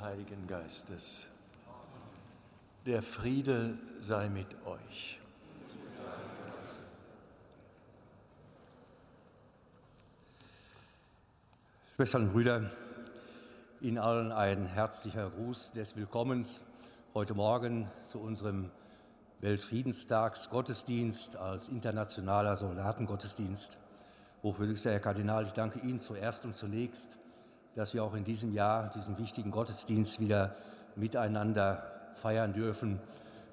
Heiligen Geistes. Der Friede sei mit euch. Schwestern und Brüder, Ihnen allen ein herzlicher Gruß des Willkommens heute Morgen zu unserem Weltfriedenstagsgottesdienst als internationaler Soldatengottesdienst. Hochwürdigster Herr Kardinal, ich danke Ihnen zuerst und zunächst, dass wir auch in diesem Jahr diesen wichtigen Gottesdienst wieder miteinander feiern dürfen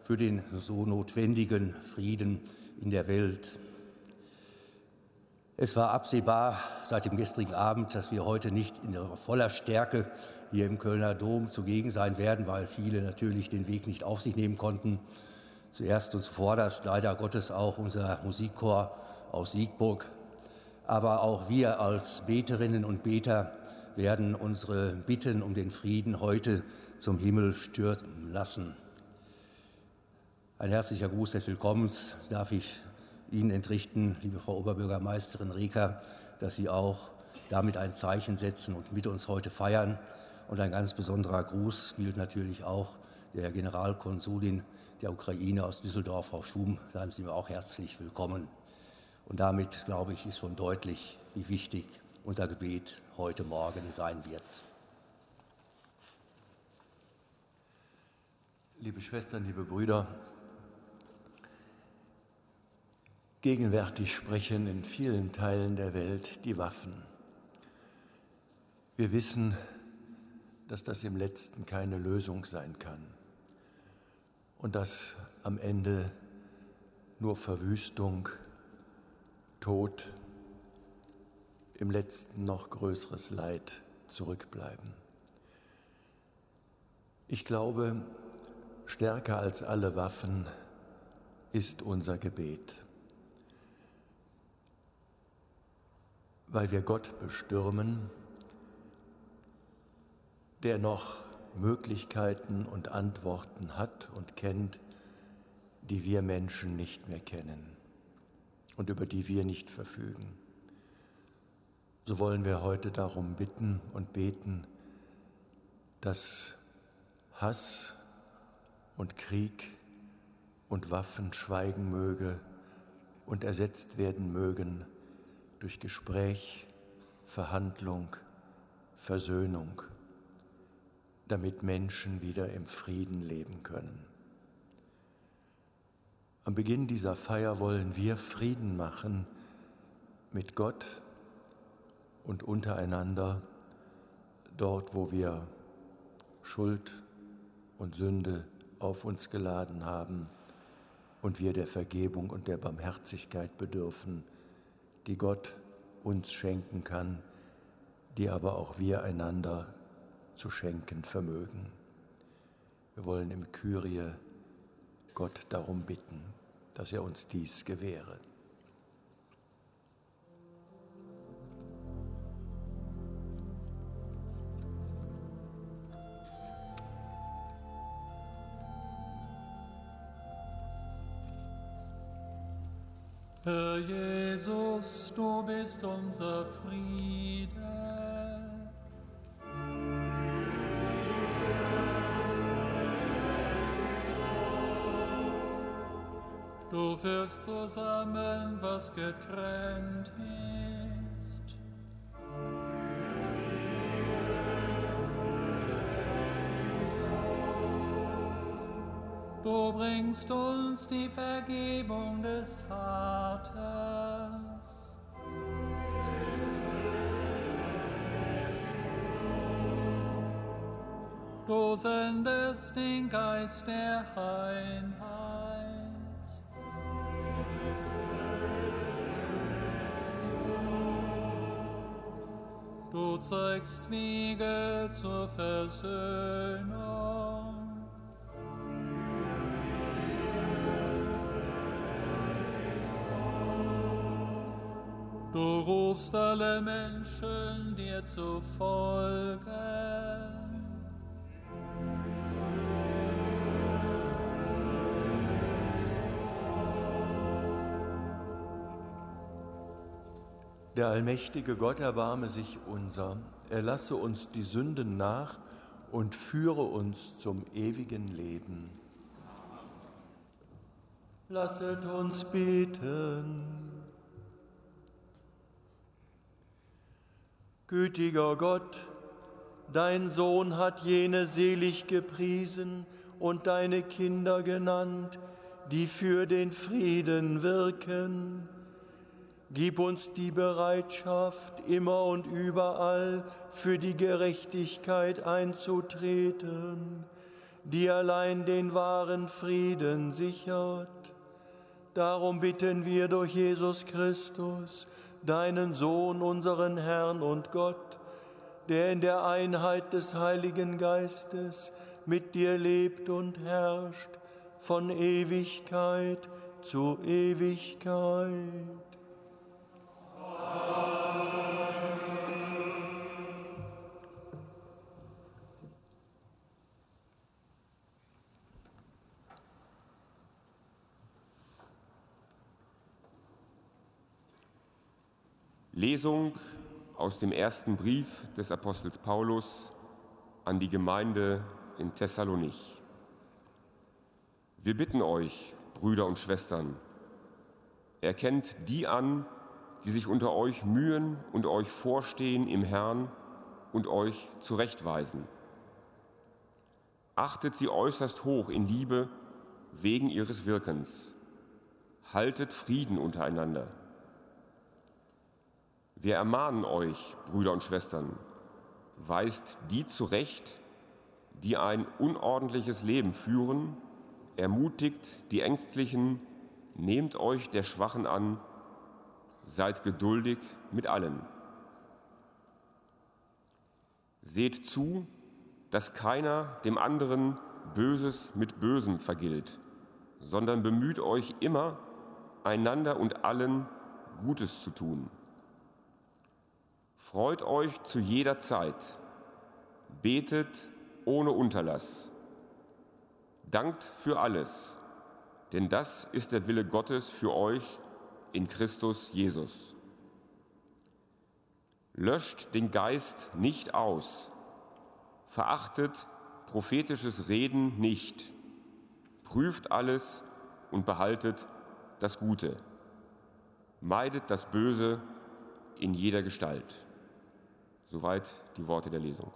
für den so notwendigen Frieden in der Welt. Es war absehbar seit dem gestrigen Abend, dass wir heute nicht in voller Stärke hier im Kölner Dom zugegen sein werden, weil viele natürlich den Weg nicht auf sich nehmen konnten. Zuerst und zuvorderst leider Gottes auch unser Musikchor aus Siegburg, aber auch wir als Beterinnen und Beter werden unsere Bitten um den Frieden heute zum Himmel stürzen lassen. Ein herzlicher Gruß des Willkommens darf ich Ihnen entrichten, liebe Frau Oberbürgermeisterin Rieker, dass Sie auch damit ein Zeichen setzen und mit uns heute feiern. Und ein ganz besonderer Gruß gilt natürlich auch der Generalkonsulin der Ukraine aus Düsseldorf, Frau Schum. Seien Sie mir auch herzlich willkommen. Und damit, glaube ich, ist schon deutlich, wie wichtig unser Gebet heute Morgen sein wird. Liebe Schwestern, liebe Brüder, gegenwärtig sprechen in vielen Teilen der Welt die Waffen. Wir wissen, dass das im letzten keine Lösung sein kann und dass am Ende nur Verwüstung Tod, im letzten noch größeres Leid zurückbleiben. Ich glaube, stärker als alle Waffen ist unser Gebet, weil wir Gott bestürmen, der noch Möglichkeiten und Antworten hat und kennt, die wir Menschen nicht mehr kennen und über die wir nicht verfügen. So wollen wir heute darum bitten und beten, dass Hass und Krieg und Waffen schweigen möge und ersetzt werden mögen durch Gespräch, Verhandlung, Versöhnung, damit Menschen wieder im Frieden leben können. Am Beginn dieser Feier wollen wir Frieden machen mit Gott und untereinander, dort wo wir Schuld und Sünde auf uns geladen haben und wir der Vergebung und der Barmherzigkeit bedürfen, die Gott uns schenken kann, die aber auch wir einander zu schenken vermögen. Wir wollen im Kyrie Gott darum bitten, dass er uns dies gewähre. Herr Jesus, du bist unser Friede. Du führst zusammen, was getrennt ist. Du bringst uns die Vergebung des Vaters. Du sendest den Geist der Einheit. Du zeigst Wege zur Versöhnung. Du rufst alle Menschen dir zu folgen. Der allmächtige Gott erbarme sich unser, er lasse uns die Sünden nach und führe uns zum ewigen Leben. Lasset uns beten. Gütiger Gott, dein Sohn hat jene selig gepriesen und deine Kinder genannt, die für den Frieden wirken. Gib uns die Bereitschaft, immer und überall für die Gerechtigkeit einzutreten, die allein den wahren Frieden sichert. Darum bitten wir durch Jesus Christus, deinen Sohn, unseren Herrn und Gott, der in der Einheit des Heiligen Geistes mit dir lebt und herrscht von Ewigkeit zu Ewigkeit. Lesung aus dem ersten Brief des Apostels Paulus an die Gemeinde in Thessalonich. Wir bitten euch, Brüder und Schwestern, erkennt die an, die sich unter euch mühen und euch vorstehen im Herrn und euch zurechtweisen. Achtet sie äußerst hoch in Liebe wegen ihres Wirkens. Haltet Frieden untereinander. Wir ermahnen euch, Brüder und Schwestern, weist die zurecht, die ein unordentliches Leben führen, ermutigt die Ängstlichen, nehmt euch der Schwachen an, seid geduldig mit allen. Seht zu, dass keiner dem anderen Böses mit Bösem vergilt, sondern bemüht euch immer, einander und allen Gutes zu tun. Freut euch zu jeder Zeit, betet ohne Unterlass, dankt für alles, denn das ist der Wille Gottes für euch in Christus Jesus. Löscht den Geist nicht aus, verachtet prophetisches Reden nicht, prüft alles und behaltet das Gute, meidet das Böse in jeder Gestalt. Soweit die Worte der Lesung.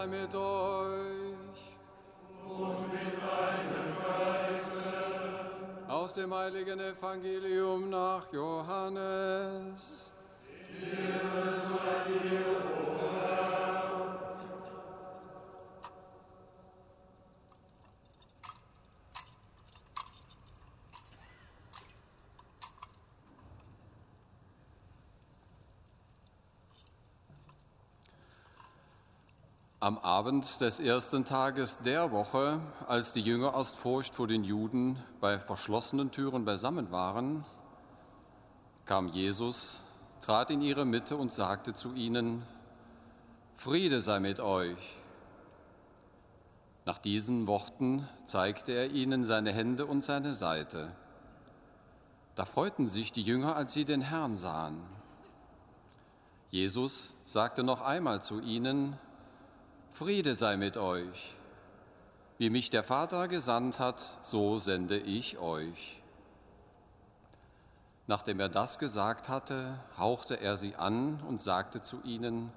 Sei mit euch. Und mit deinem Geiste. Aus dem heiligen Evangelium nach Johannes. Ehre sei dir, Am Abend des ersten Tages der Woche, als die Jünger aus Furcht vor den Juden bei verschlossenen Türen beisammen waren, kam Jesus, trat in ihre Mitte und sagte zu ihnen, Friede sei mit euch. Nach diesen Worten zeigte er ihnen seine Hände und seine Seite. Da freuten sich die Jünger, als sie den Herrn sahen. Jesus sagte noch einmal zu ihnen, Friede sei mit euch. Wie mich der Vater gesandt hat, so sende ich euch. Nachdem er das gesagt hatte, hauchte er sie an und sagte zu ihnen,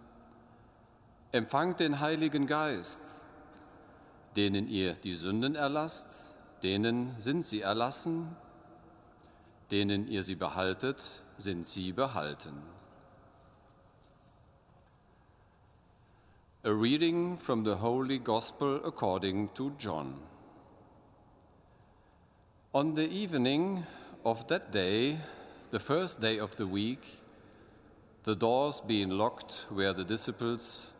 Empfangt den Heiligen Geist, denen ihr die Sünden erlasst, denen sind sie erlassen, denen ihr sie behaltet, sind sie behalten. A reading from the Holy Gospel according to John. On the evening of that day, the first day of the week, the doors being locked where the disciples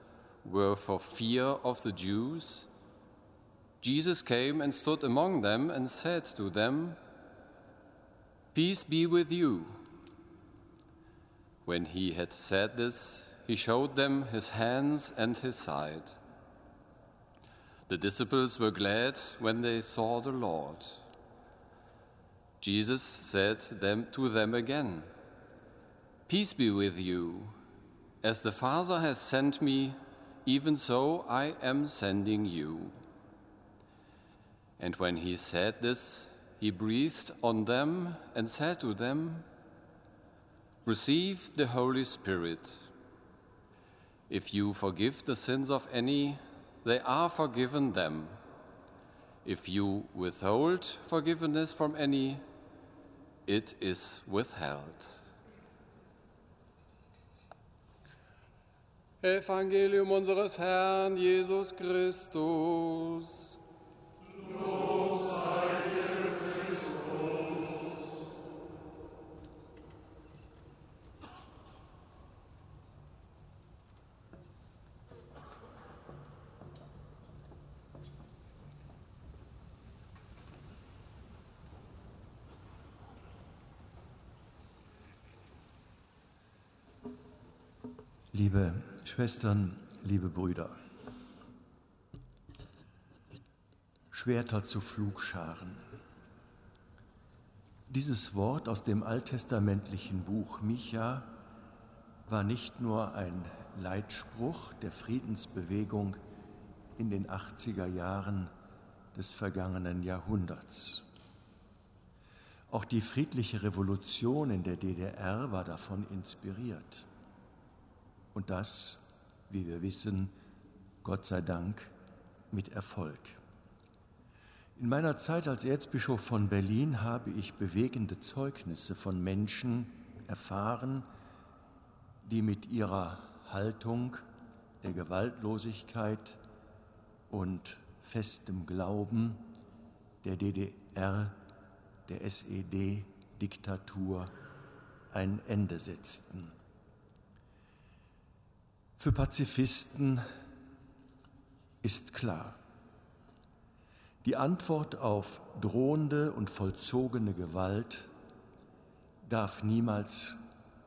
were for fear of the Jews, Jesus came and stood among them and said to them, Peace be with you. When he had said this, he showed them his hands and his side. The disciples were glad when they saw the Lord. Jesus said them, to them again, Peace be with you. As the Father has sent me, even so I am sending you. And when he said this, he breathed on them and said to them, Receive the Holy Spirit. If you forgive the sins of any, they are forgiven them. If you withhold forgiveness from any, it is withheld. Evangelium unseres Herrn Jesus Christus. Los Schwestern, liebe Brüder, Schwerter zu Flugscharen. Dieses Wort aus dem alttestamentlichen Buch Micha war nicht nur ein Leitspruch der Friedensbewegung in den 80er Jahren des vergangenen Jahrhunderts. Auch die friedliche Revolution in der DDR war davon inspiriert. Und das, wie wir wissen, Gott sei Dank mit Erfolg. In meiner Zeit als Erzbischof von Berlin habe ich bewegende Zeugnisse von Menschen erfahren, die mit ihrer Haltung der Gewaltlosigkeit und festem Glauben der DDR, der SED-Diktatur ein Ende setzten. Für Pazifisten ist klar, die Antwort auf drohende und vollzogene Gewalt darf niemals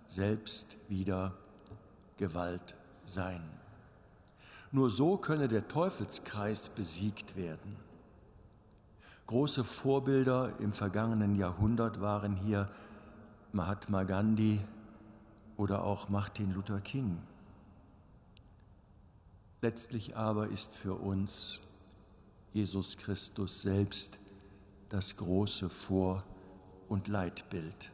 selbst wieder Gewalt sein. Nur so könne der Teufelskreis besiegt werden. Große Vorbilder im vergangenen Jahrhundert waren hier Mahatma Gandhi oder auch Martin Luther King. Letztlich aber ist für uns Jesus Christus selbst das große Vor- und Leitbild.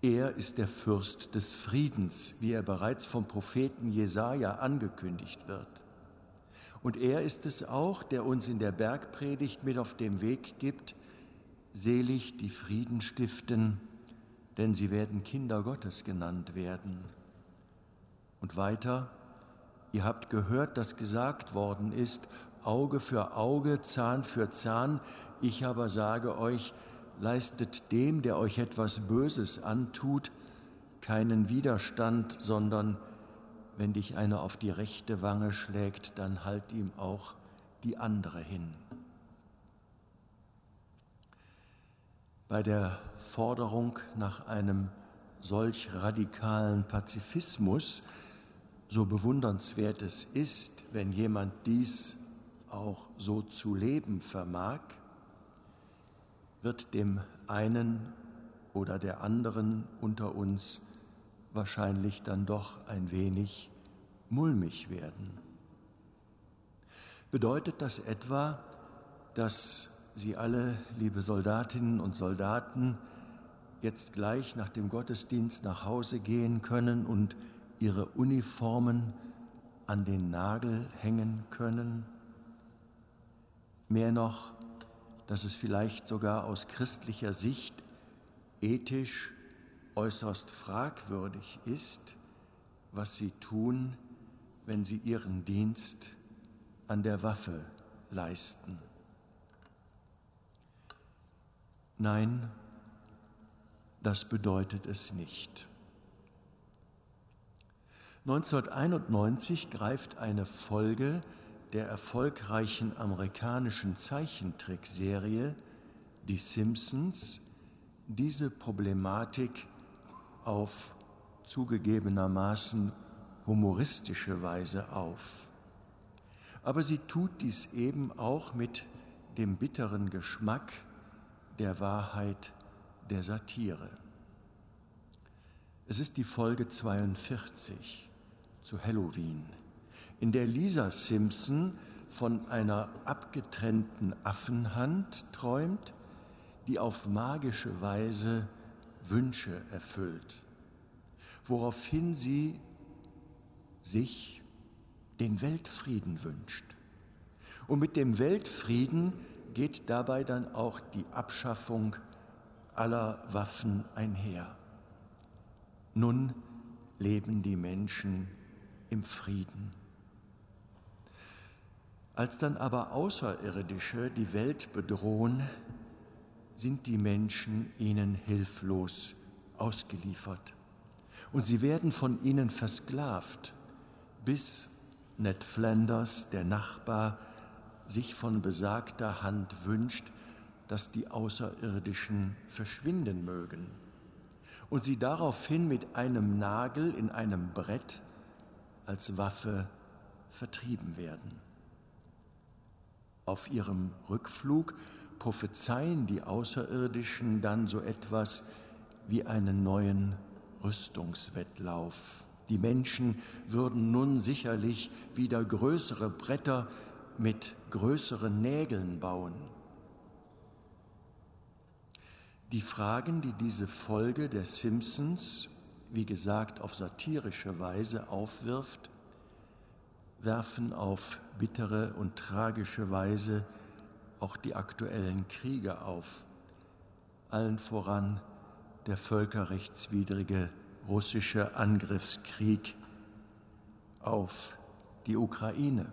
Er ist der Fürst des Friedens, wie er bereits vom Propheten Jesaja angekündigt wird. Und er ist es auch, der uns in der Bergpredigt mit auf den Weg gibt, selig die Frieden stiften, denn sie werden Kinder Gottes genannt werden. Und weiter, ihr habt gehört, dass gesagt worden ist, Auge für Auge, Zahn für Zahn, ich aber sage euch, leistet dem, der euch etwas Böses antut, keinen Widerstand, sondern wenn dich einer auf die rechte Wange schlägt, dann halt ihm auch die andere hin. Bei der Forderung nach einem solch radikalen Pazifismus, so bewundernswert es ist, wenn jemand dies auch so zu leben vermag, wird dem einen oder der anderen unter uns wahrscheinlich dann doch ein wenig mulmig werden. Bedeutet das etwa, dass Sie alle, liebe Soldatinnen und Soldaten, jetzt gleich nach dem Gottesdienst nach Hause gehen können und Ihre Uniformen an den Nagel hängen können? Mehr noch, dass es vielleicht sogar aus christlicher Sicht ethisch äußerst fragwürdig ist, was sie tun, wenn sie ihren Dienst an der Waffe leisten. Nein, das bedeutet es nicht. 1991 greift eine Folge der erfolgreichen amerikanischen Zeichentrickserie Die Simpsons diese Problematik auf zugegebenermaßen humoristische Weise auf. Aber sie tut dies eben auch mit dem bitteren Geschmack der Wahrheit der Satire. Es ist die Folge 42 zu Halloween, in der Lisa Simpson von einer abgetrennten Affenhand träumt, die auf magische Weise Wünsche erfüllt, woraufhin sie sich den Weltfrieden wünscht. Und mit dem Weltfrieden geht dabei dann auch die Abschaffung aller Waffen einher. Nun leben die Menschen im Frieden. Als dann aber Außerirdische die Welt bedrohen, sind die Menschen ihnen hilflos ausgeliefert. Und sie werden von ihnen versklavt, bis Ned Flanders, der Nachbar, sich von besagter Hand wünscht, dass die Außerirdischen verschwinden mögen und sie daraufhin mit einem Nagel in einem Brett als Waffe vertrieben werden. Auf ihrem Rückflug prophezeien die Außerirdischen dann so etwas wie einen neuen Rüstungswettlauf. Die Menschen würden nun sicherlich wieder größere Bretter mit größeren Nägeln bauen. Die Fragen, die diese Folge der Simpsons, wie gesagt, auf satirische Weise aufwirft, werfen auf bittere und tragische Weise auch die aktuellen Kriege auf, allen voran der völkerrechtswidrige russische Angriffskrieg auf die Ukraine.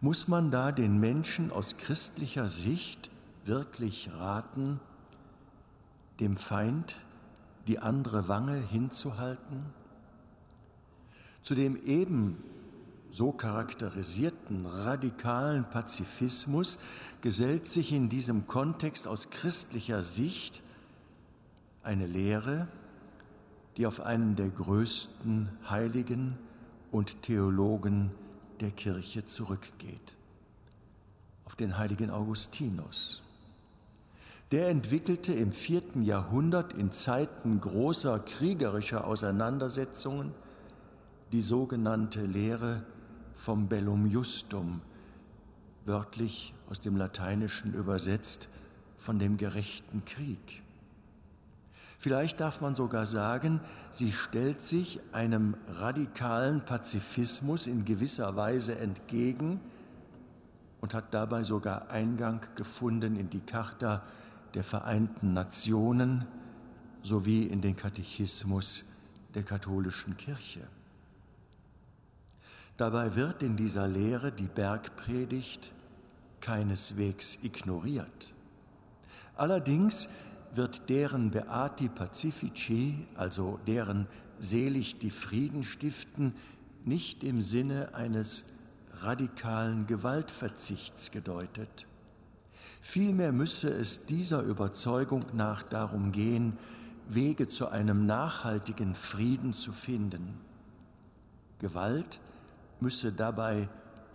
Muss man da den Menschen aus christlicher Sicht wirklich raten, dem Feind die andere Wange hinzuhalten? Zu dem eben so charakterisierten radikalen Pazifismus gesellt sich in diesem Kontext aus christlicher Sicht eine Lehre, die auf einen der größten Heiligen und Theologen der Kirche zurückgeht, auf den heiligen Augustinus. Der entwickelte im vierten Jahrhundert in Zeiten großer kriegerischer Auseinandersetzungen die sogenannte Lehre vom Bellum Justum, wörtlich aus dem Lateinischen übersetzt von dem gerechten Krieg. Vielleicht darf man sogar sagen, sie stellt sich einem radikalen Pazifismus in gewisser Weise entgegen und hat dabei sogar Eingang gefunden in die Charta der Vereinten Nationen sowie in den Katechismus der katholischen Kirche. Dabei wird in dieser Lehre die Bergpredigt keineswegs ignoriert. Allerdings wird deren Beati Pacifici, also deren selig die Frieden stiften, nicht im Sinne eines radikalen Gewaltverzichts gedeutet. Vielmehr müsse es dieser Überzeugung nach darum gehen, Wege zu einem nachhaltigen Frieden zu finden. Gewalt müsse dabei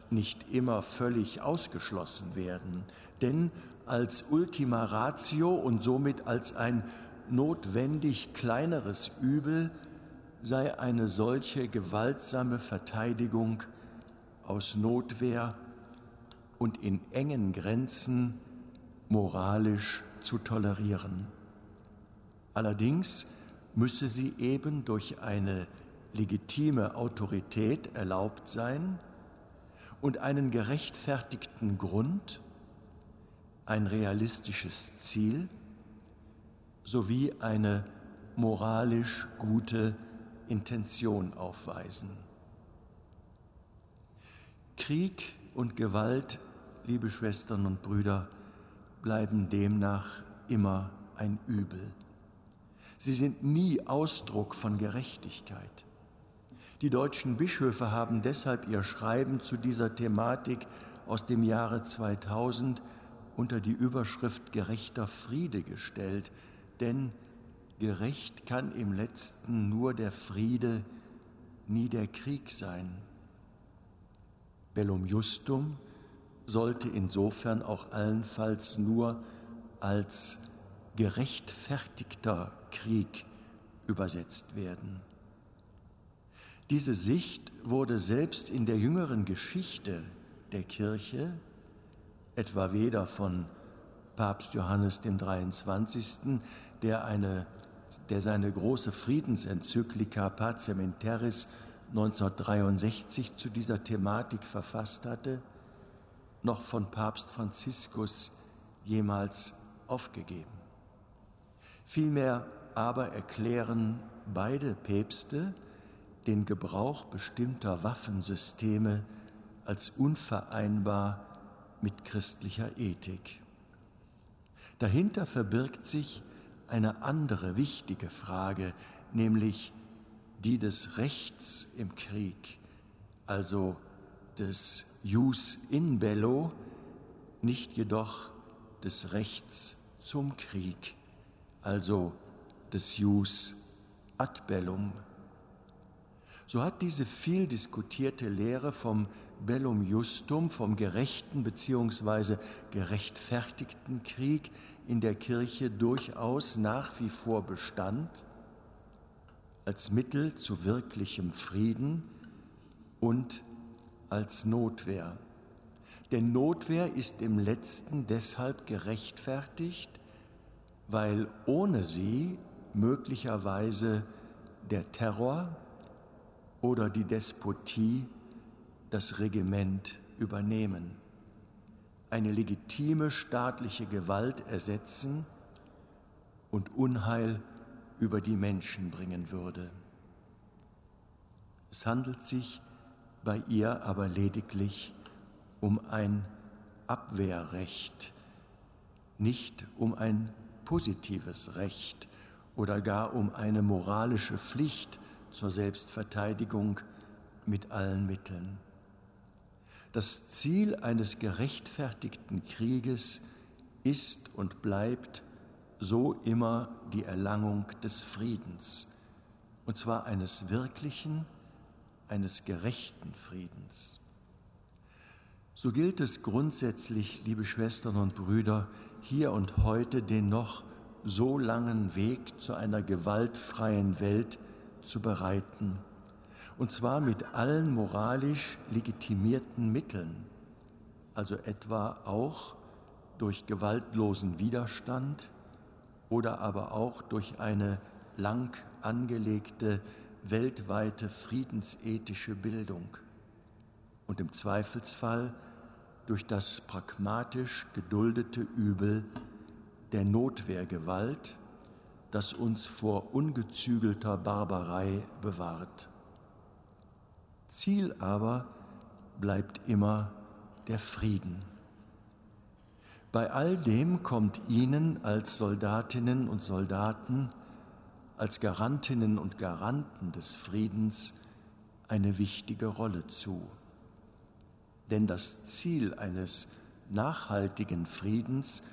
nicht immer völlig ausgeschlossen werden, denn als Ultima Ratio und somit als ein notwendig kleineres Übel sei eine solche gewaltsame Verteidigung aus Notwehr und in engen Grenzen moralisch zu tolerieren. Allerdings müsse sie eben durch eine legitime Autorität erlaubt sein und einen gerechtfertigten Grund, ein realistisches Ziel sowie eine moralisch gute Intention aufweisen. Krieg und Gewalt, liebe Schwestern und Brüder, bleiben demnach immer ein Übel. Sie sind nie Ausdruck von Gerechtigkeit. Die deutschen Bischöfe haben deshalb ihr Schreiben zu dieser Thematik aus dem Jahre 2000 unter die Überschrift gerechter Friede gestellt, denn gerecht kann im letzten nur der Friede, nie der Krieg sein. Bellum Justum sollte insofern auch allenfalls nur als gerechtfertigter Krieg übersetzt werden. Diese Sicht wurde selbst in der jüngeren Geschichte der Kirche, etwa weder von Papst Johannes dem 23., der, eine, der seine große Friedensenzyklika Pacem in Terris 1963 zu dieser Thematik verfasst hatte, noch von Papst Franziskus jemals aufgegeben. Vielmehr aber erklären beide Päpste den Gebrauch bestimmter Waffensysteme als unvereinbar mit christlicher Ethik. Dahinter verbirgt sich eine andere wichtige Frage, nämlich die des Rechts im Krieg, also des Jus in bello, nicht jedoch des Rechts zum Krieg, also des Jus ad bellum. So hat diese viel diskutierte Lehre vom Bellum Justum, vom gerechten bzw. gerechtfertigten Krieg in der Kirche durchaus nach wie vor Bestand als Mittel zu wirklichem Frieden und als Notwehr. Denn Notwehr ist im letzten deshalb gerechtfertigt, weil ohne sie möglicherweise der Terror oder die Despotie das Regiment übernehmen, eine legitime staatliche Gewalt ersetzen und Unheil über die Menschen bringen würde. Es handelt sich bei ihr aber lediglich um ein Abwehrrecht, nicht um ein positives Recht oder gar um eine moralische Pflicht zur Selbstverteidigung mit allen Mitteln. Das Ziel eines gerechtfertigten Krieges ist und bleibt so immer die Erlangung des Friedens, und zwar eines wirklichen, eines gerechten Friedens. So gilt es grundsätzlich, liebe Schwestern und Brüder, hier und heute den noch so langen Weg zu einer gewaltfreien Welt zu bereiten, und zwar mit allen moralisch legitimierten Mitteln, also etwa auch durch gewaltlosen Widerstand oder aber auch durch eine lang angelegte weltweite friedensethische Bildung und im Zweifelsfall durch das pragmatisch geduldete Übel der Notwehrgewalt, das uns vor ungezügelter Barbarei bewahrt. Ziel aber bleibt immer der Frieden. Bei all dem kommt Ihnen als Soldatinnen und Soldaten, als Garantinnen und Garanten des Friedens eine wichtige Rolle zu. Denn das Ziel eines nachhaltigen Friedens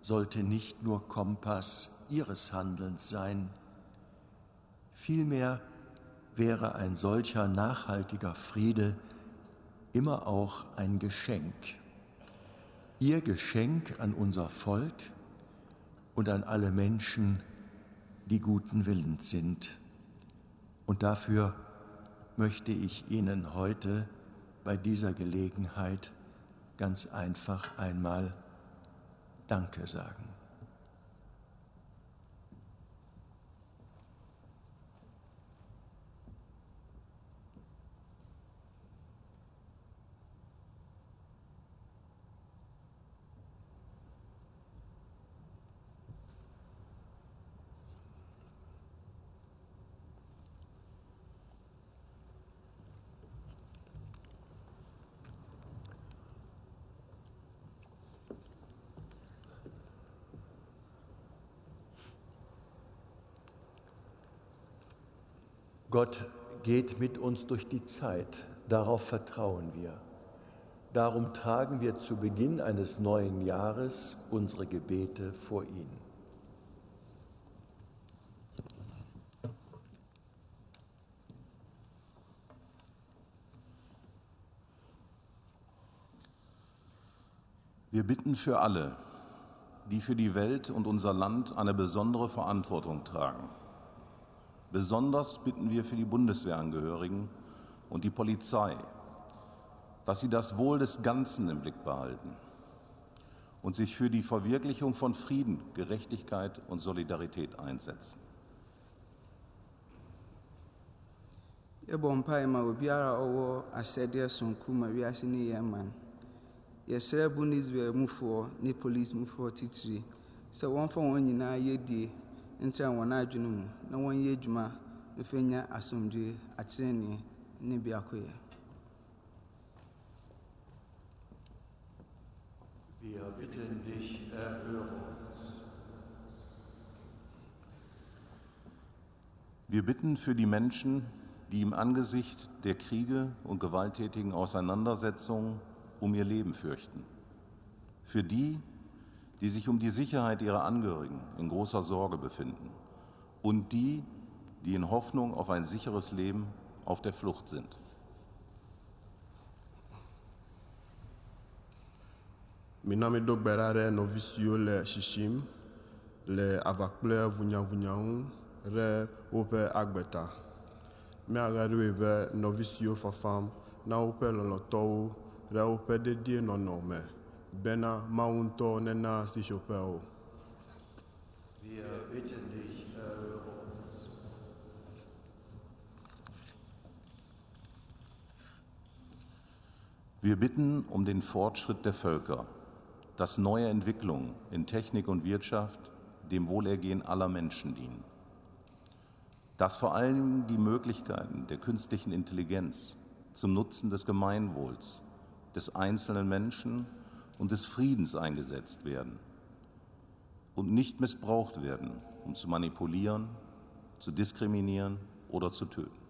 sollte nicht nur Kompass Ihres Handelns sein, vielmehr wäre ein solcher nachhaltiger Friede immer auch ein Geschenk. Ihr Geschenk an unser Volk und an alle Menschen, die guten Willens sind. Und dafür möchte ich Ihnen heute bei dieser Gelegenheit ganz einfach einmal Danke sagen. Gott geht mit uns durch die Zeit. Darauf vertrauen wir. Darum tragen wir zu Beginn eines neuen Jahres unsere Gebete vor ihn. Wir bitten für alle, die für die Welt und unser Land eine besondere Verantwortung tragen Besonders bitten wir für die Bundeswehrangehörigen und die Polizei, dass sie das Wohl des Ganzen im Blick behalten und sich für die Verwirklichung von Frieden, Gerechtigkeit und Solidarität einsetzen. yɛbɔ mpae ma obiara a ɔwɔ asɛdeɛ sonko ma wiase ne yɛn man yɛsrɛ bundeswehr mufoɔ ne police mufoɔ titiri sɛ wɔmfa wɔn nyinaa yɛdie nkyerɛ wɔn adwene mu na wɔnyɛ adwuma efe nya asomdwe akyerɛnee ne biakoyɛ Wir bitten dich, erhöre uns. Wir bitten für die Menschen, die im Angesicht der Kriege und gewalttätigen Auseinandersetzungen um ihr Leben fürchten. Für die, die sich um die Sicherheit ihrer Angehörigen in großer Sorge befinden und die, die in Hoffnung auf ein sicheres Leben auf der Flucht sind. mina mi do gbe ɖa ɖe nɔvi siwo le shishim le ava kple vunyavunya ŋu ɖe woƒe agbeta miaɣe ɖoe be nɔvi siwo fafam na woƒe lɔlɔtɔwo ɖe woƒe dedie nɔnɔ me bena Mawu ŋutɔ nena wo. Wir bitten dich, erhöre uns. Wir bitten um den Fortschritt der Völker, dass neue Entwicklungen in Technik und Wirtschaft dem Wohlergehen aller Menschen dienen. Dass vor allem die Möglichkeiten der künstlichen Intelligenz zum Nutzen des Gemeinwohls, des einzelnen Menschen und des Friedens eingesetzt werden und nicht missbraucht werden, um zu manipulieren, zu diskriminieren oder zu töten.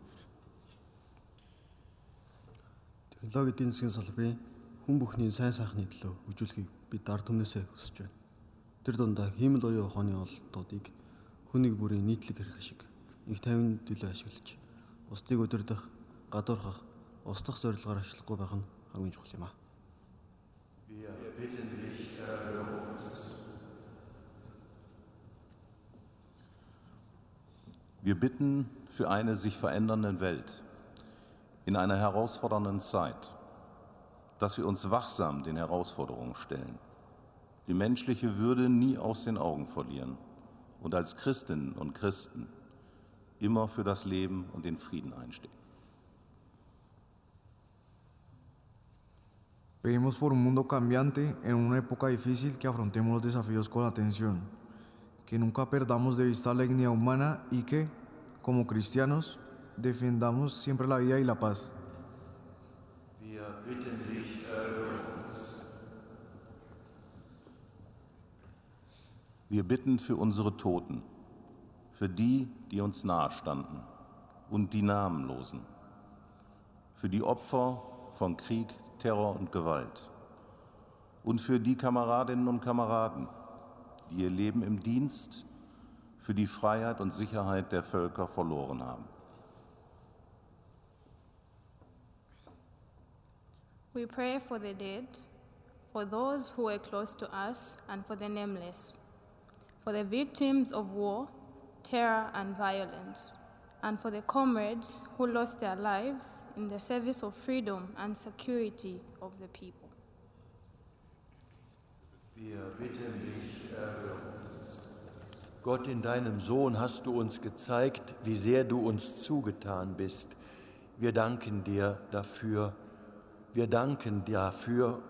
Технологийн эдийн засгийн салбарын хүн бүхний сайн сайхны төлөө хөгжүүлэхийг бид ард түмнээсээ хүсэж байна. Тэр дундаа хиймэл оюун ухааны ололтуудыг хүнийг бүрийн нийтлэг хэрэг шиг их тайван төлөө ашиглаж устдыг өдөрдох, гадуурхах, устдах зорилгоор ашиглахгүй байх нь хамгийн чухал юм аа. Wir bitten dich, erhöre uns. Wir bitten für eine sich verändernde Welt in einer herausfordernden Zeit, dass wir uns wachsam den Herausforderungen stellen, die menschliche Würde nie aus den Augen verlieren und als Christinnen und Christen immer für das Leben und den Frieden einstehen. Pedimos por un mundo cambiante en una época difícil que afrontemos los desafíos con atención, que nunca perdamos de vista la dignidad humana y que, como cristianos, defendamos siempre la vida y la paz. Wir bitten für unsere Toten, für die, die uns nahestanden und die Namenlosen, für die Opfer von Krieg, Terror und Gewalt und für die Kameradinnen und Kameraden, die ihr Leben im Dienst für die Freiheit und Sicherheit der Völker verloren haben. We pray for the dead, for those who were close to us, and for the nameless, for the victims of war, terror, and violence, and for the comrades who lost their lives in the service of freedom and security of the people. Wir bitten dich, erhöre uns. Gott, in deinem Sohn hast du uns gezeigt, wie sehr du uns zugetan bist. Wir danken dir dafür. Wir danken dafür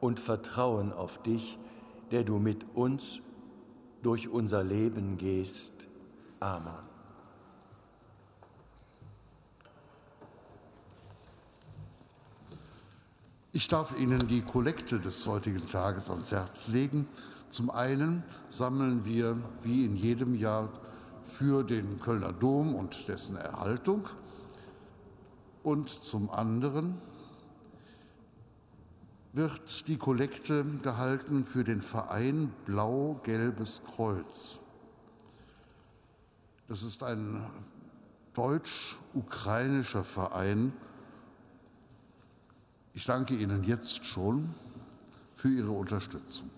und vertrauen auf dich, der du mit uns durch unser Leben gehst. Amen. Ich darf Ihnen die Kollekte des heutigen Tages ans Herz legen. Zum einen sammeln wir wie in jedem Jahr für den Kölner Dom und dessen Erhaltung. Und zum anderen wird die Kollekte gehalten für den Verein Blau-Gelbes Kreuz. Das ist ein deutsch-ukrainischer Verein. Ich danke Ihnen jetzt schon für Ihre Unterstützung.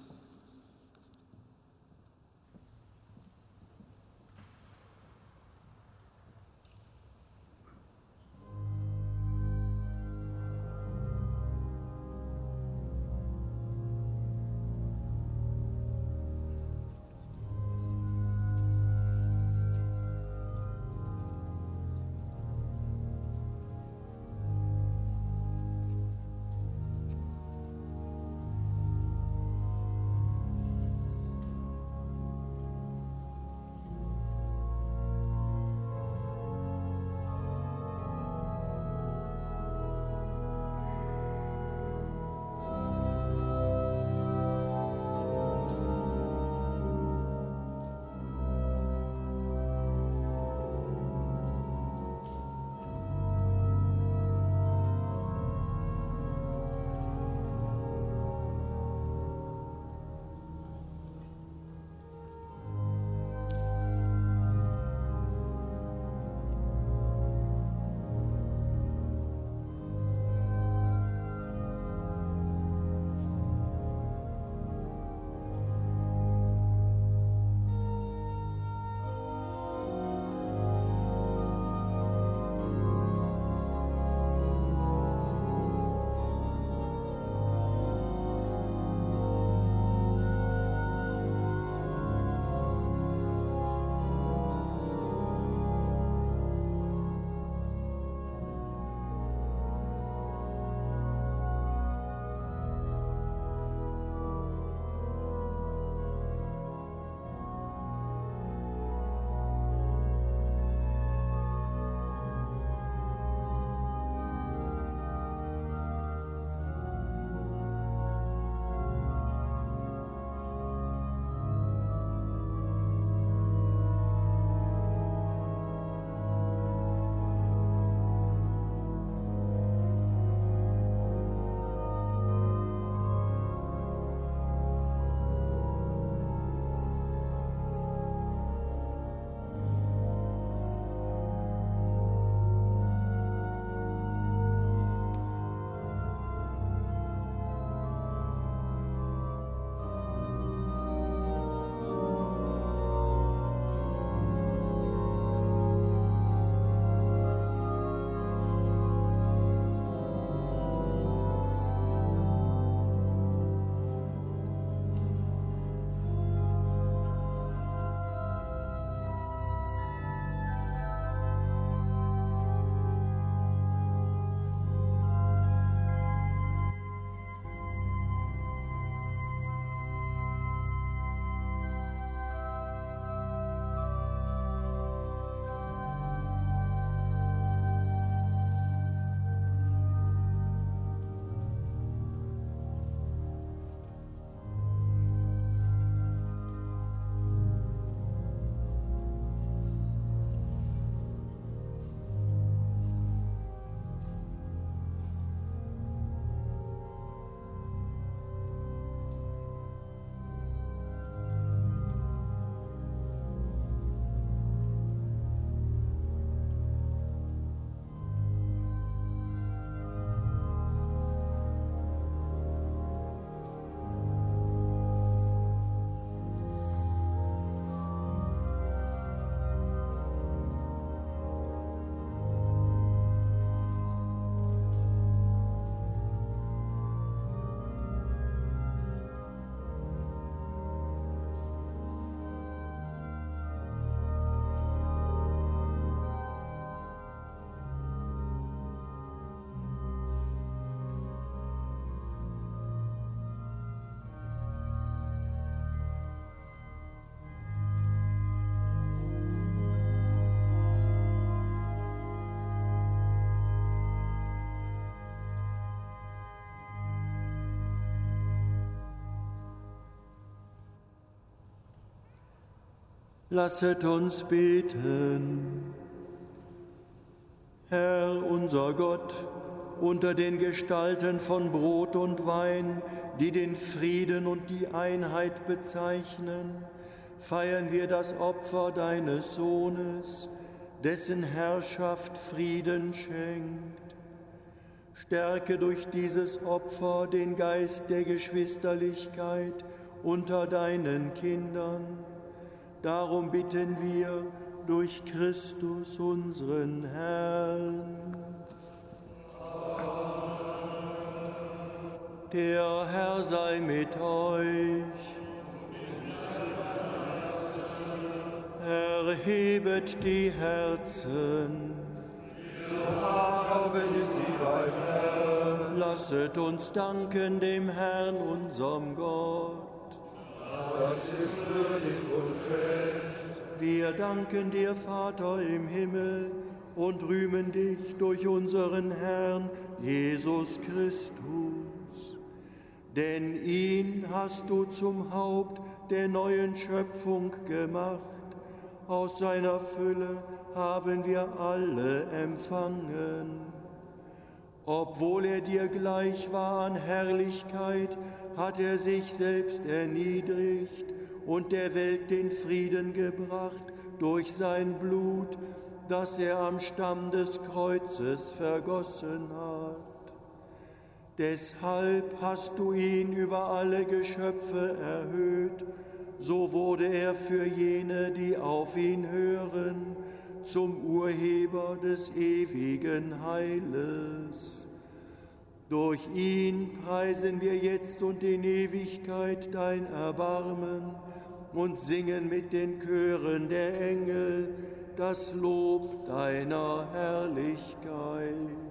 Lasset uns beten. Herr unser Gott, unter den Gestalten von Brot und Wein, die den Frieden und die Einheit bezeichnen, feiern wir das Opfer deines Sohnes, dessen Herrschaft Frieden schenkt. Stärke durch dieses Opfer den Geist der Geschwisterlichkeit unter deinen Kindern Darum bitten wir durch Christus unseren Herrn. Der Herr sei mit euch. Erhebet die Herzen. Lasset uns danken dem Herrn, unserem Gott. Wir danken dir, Vater im Himmel, und rühmen dich durch unseren Herrn Jesus Christus. Denn ihn hast du zum Haupt der neuen Schöpfung gemacht. Aus seiner Fülle haben wir alle empfangen. Obwohl er dir gleich war an Herrlichkeit, hat er sich selbst erniedrigt und der Welt den Frieden gebracht durch sein Blut, das er am Stamm des Kreuzes vergossen hat. Deshalb hast du ihn über alle Geschöpfe erhöht, so wurde er für jene, die auf ihn hören, zum Urheber des ewigen Heiles. Durch ihn preisen wir jetzt und in Ewigkeit dein Erbarmen und singen mit den Chören der Engel das Lob deiner Herrlichkeit.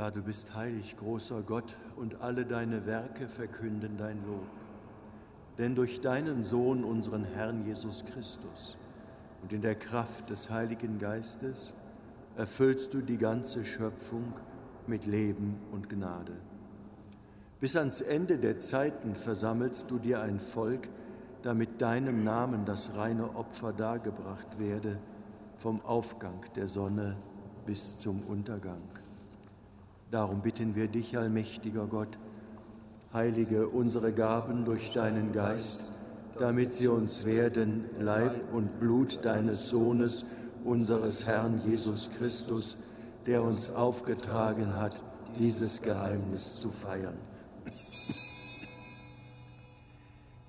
Ja, du bist heilig, großer Gott, und alle deine Werke verkünden dein Lob. Denn durch deinen Sohn, unseren Herrn Jesus Christus, und in der Kraft des Heiligen Geistes erfüllst du die ganze Schöpfung mit Leben und Gnade. Bis ans Ende der Zeiten versammelst du dir ein Volk, damit deinem Namen das reine Opfer dargebracht werde, vom Aufgang der Sonne bis zum Untergang. Darum bitten wir dich, allmächtiger Gott, heilige unsere Gaben durch deinen Geist, damit sie uns werden Leib und Blut deines Sohnes, unseres Herrn Jesus Christus, der uns aufgetragen hat, dieses Geheimnis zu feiern.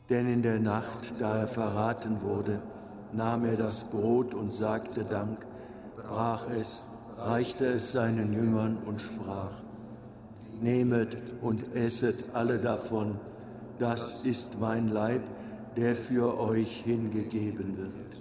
Denn in der Nacht, da er verraten wurde, nahm er das Brot und sagte Dank, brach es, reichte es seinen Jüngern und sprach, Nehmet und esset alle davon, das ist mein Leib, der für euch hingegeben wird.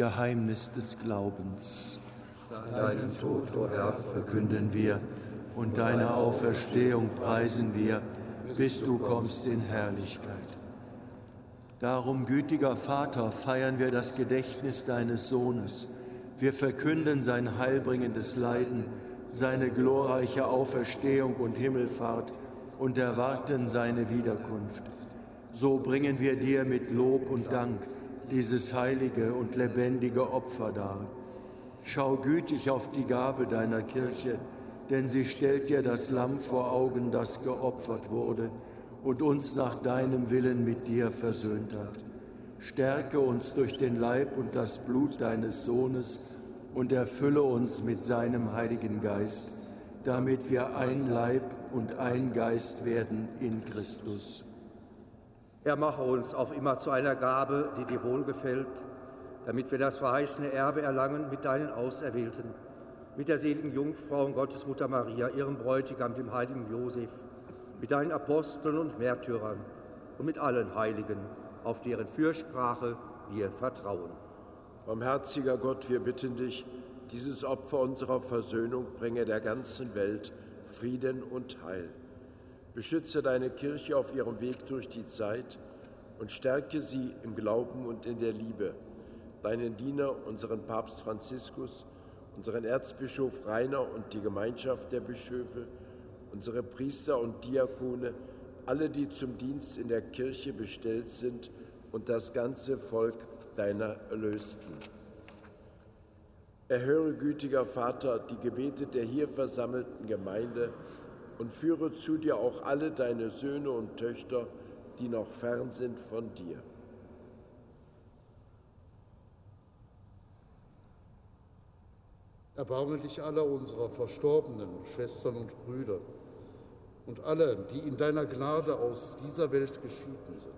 Geheimnis des Glaubens. Deinen Tod, o oh Herr, verkünden wir und deine Auferstehung preisen wir, bis du kommst in Herrlichkeit. Darum, gütiger Vater, feiern wir das Gedächtnis deines Sohnes. Wir verkünden sein heilbringendes Leiden, seine glorreiche Auferstehung und Himmelfahrt und erwarten seine Wiederkunft. So bringen wir dir mit Lob und Dank dieses heilige und lebendige Opfer dar. Schau gütig auf die Gabe deiner Kirche, denn sie stellt dir das Lamm vor Augen, das geopfert wurde und uns nach deinem Willen mit dir versöhnt hat. Stärke uns durch den Leib und das Blut deines Sohnes und erfülle uns mit seinem Heiligen Geist, damit wir ein Leib und ein Geist werden in Christus. Er mache uns auf immer zu einer Gabe, die dir wohlgefällt, damit wir das verheißene Erbe erlangen mit deinen Auserwählten, mit der seligen Jungfrau und Gottesmutter Maria, ihrem Bräutigam, dem heiligen Josef, mit deinen Aposteln und Märtyrern und mit allen Heiligen, auf deren Fürsprache wir vertrauen. Barmherziger Gott, wir bitten dich, dieses Opfer unserer Versöhnung bringe der ganzen Welt Frieden und Heil. Beschütze deine Kirche auf ihrem Weg durch die Zeit und stärke sie im Glauben und in der Liebe. Deinen Diener, unseren Papst Franziskus, unseren Erzbischof Rainer und die Gemeinschaft der Bischöfe, unsere Priester und Diakone, alle, die zum Dienst in der Kirche bestellt sind und das ganze Volk deiner Erlösten. Erhöre, gütiger Vater, die Gebete der hier versammelten Gemeinde, und führe zu dir auch alle deine Söhne und Töchter, die noch fern sind von dir. Erbarme dich aller unserer verstorbenen Schwestern und Brüder und alle, die in deiner Gnade aus dieser Welt geschieden sind.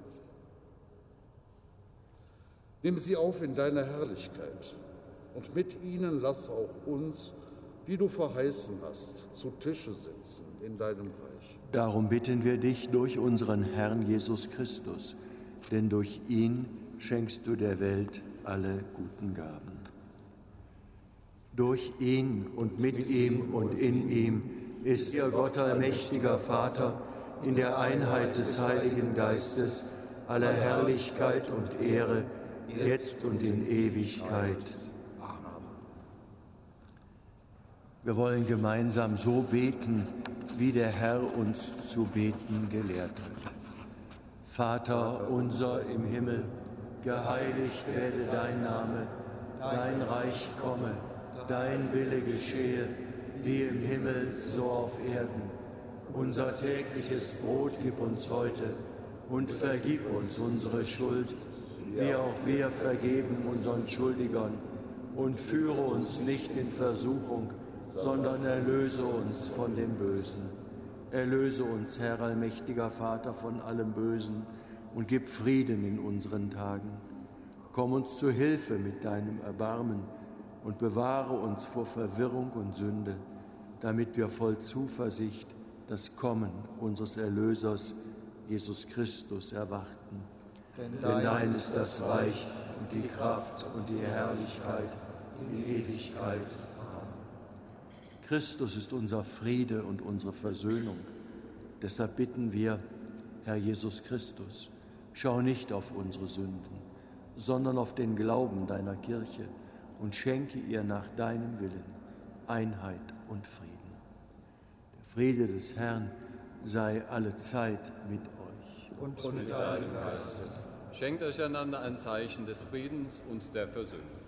Nimm sie auf in deiner Herrlichkeit und mit ihnen lass auch uns, wie du verheißen hast, zu Tische sitzen in deinem Reich. Darum bitten wir dich durch unseren Herrn Jesus Christus, denn durch ihn schenkst du der Welt alle guten Gaben. Durch ihn und mit ihm und in ihm ist ihr Gott allmächtiger Vater in der Einheit des Heiligen Geistes aller Herrlichkeit und Ehre, jetzt und in Ewigkeit. Wir wollen gemeinsam so beten, wie der Herr uns zu beten gelehrt hat. Vater unser im Himmel, geheiligt werde dein Name, dein Reich komme, dein Wille geschehe, wie im Himmel so auf Erden. Unser tägliches Brot gib uns heute und vergib uns unsere Schuld, wie auch wir vergeben unseren Schuldigern. Und führe uns nicht in Versuchung, sondern erlöse uns von dem Bösen. Erlöse uns, Herr allmächtiger Vater, von allem Bösen und gib Frieden in unseren Tagen. Komm uns zu Hilfe mit deinem Erbarmen und bewahre uns vor Verwirrung und Sünde, damit wir voll Zuversicht das Kommen unseres Erlösers, Jesus Christus, erwarten. Denn dein ist das Reich und die Kraft und die Herrlichkeit in Ewigkeit. Christus ist unser Friede und unsere Versöhnung. Deshalb bitten wir, Herr Jesus Christus, schau nicht auf unsere Sünden, sondern auf den Glauben deiner Kirche und schenke ihr nach deinem Willen Einheit und Frieden. Der Friede des Herrn sei alle Zeit mit euch und mit deinem Geist. Schenkt euch einander ein Zeichen des Friedens und der Versöhnung.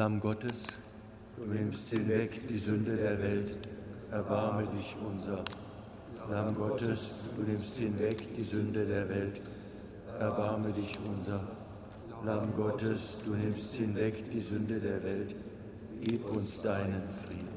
Lamm Gottes, du nimmst hinweg die Sünde der Welt, erbarme dich unser. Lamm Gottes, du nimmst hinweg die Sünde der Welt, erbarme dich unser. Lamm Gottes, du nimmst hinweg die Sünde der Welt, gib uns deinen Frieden.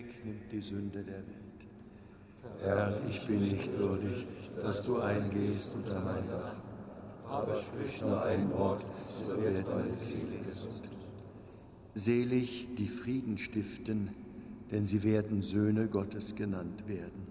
Wegnimmt die Sünde der Welt. Herr, ich bin nicht würdig, dass du eingehst unter mein Dach, aber sprich nur ein Wort, so wird meine Seele gesund. Selig, die Frieden stiften, denn sie werden Söhne Gottes genannt werden.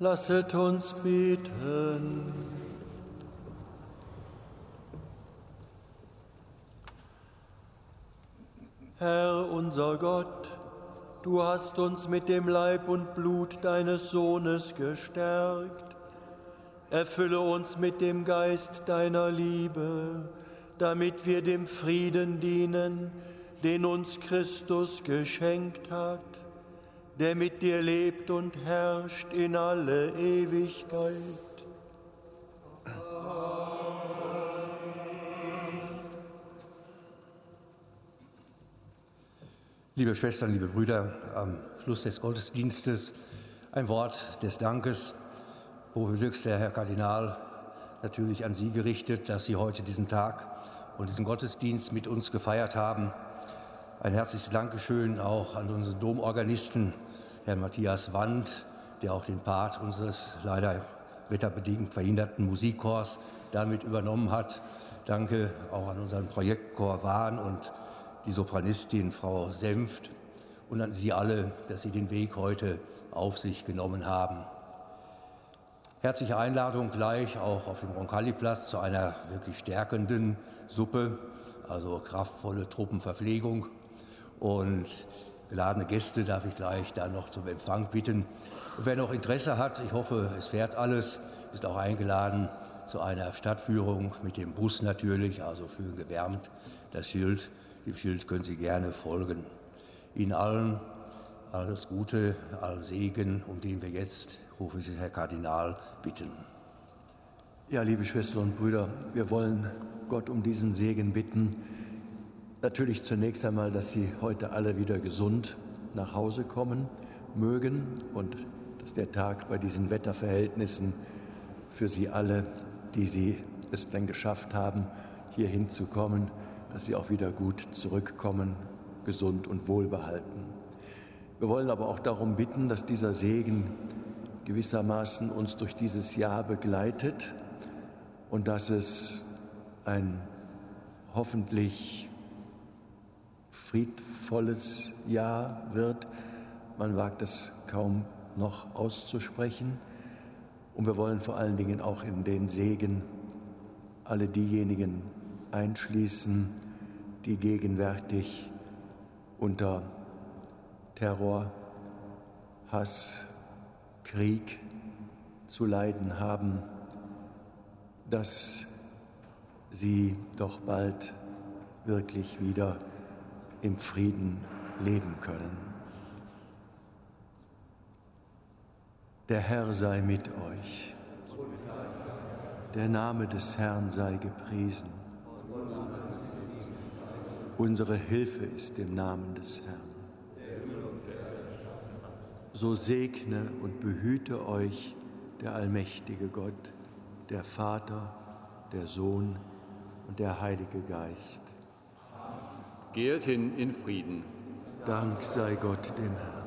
Lasset uns beten. Herr unser Gott, du hast uns mit dem Leib und Blut deines Sohnes gestärkt. Erfülle uns mit dem Geist deiner Liebe, damit wir dem Frieden dienen, den uns Christus geschenkt hat der mit dir lebt und herrscht in alle Ewigkeit. Liebe Schwestern, liebe Brüder, am Schluss des Gottesdienstes ein Wort des Dankes, hochwürdigster Herr Kardinal, natürlich an Sie gerichtet, dass Sie heute diesen Tag und diesen Gottesdienst mit uns gefeiert haben. Ein herzliches Dankeschön auch an unseren Domorganisten, Herrn Matthias Wand, der auch den Part unseres leider wetterbedingt verhinderten Musikchors damit übernommen hat. Danke auch an unseren Projektchor Wahn und die Sopranistin Frau Senft und an Sie alle, dass Sie den Weg heute auf sich genommen haben. Herzliche Einladung gleich auch auf dem Roncalli-Platz zu einer wirklich stärkenden Suppe, also kraftvolle Truppenverpflegung. Und Geladene Gäste darf ich gleich da noch zum Empfang bitten. Und wer noch Interesse hat, ich hoffe, es fährt alles, ist auch eingeladen zu einer Stadtführung mit dem Bus natürlich, also schön gewärmt. Das Schild, dem Schild können Sie gerne folgen. Ihnen allen alles Gute, allen Segen, um den wir jetzt, rufe ich Herr Kardinal, bitten. Ja, liebe Schwestern und Brüder, wir wollen Gott um diesen Segen bitten Natürlich zunächst einmal, dass Sie heute alle wieder gesund nach Hause kommen mögen und dass der Tag bei diesen Wetterverhältnissen für Sie alle, die Sie es dann geschafft haben, hier hinzukommen, dass Sie auch wieder gut zurückkommen, gesund und wohlbehalten. Wir wollen aber auch darum bitten, dass dieser Segen gewissermaßen uns durch dieses Jahr begleitet und dass es ein hoffentlich friedvolles Jahr wird. Man wagt es kaum noch auszusprechen. Und wir wollen vor allen Dingen auch in den Segen alle diejenigen einschließen, die gegenwärtig unter Terror, Hass, Krieg zu leiden haben, dass sie doch bald wirklich wieder im Frieden leben können. Der Herr sei mit euch. Der Name des Herrn sei gepriesen. Unsere Hilfe ist im Namen des Herrn. So segne und behüte euch der allmächtige Gott, der Vater, der Sohn und der Heilige Geist. Geht hin in Frieden. Dank sei Gott dem Herrn.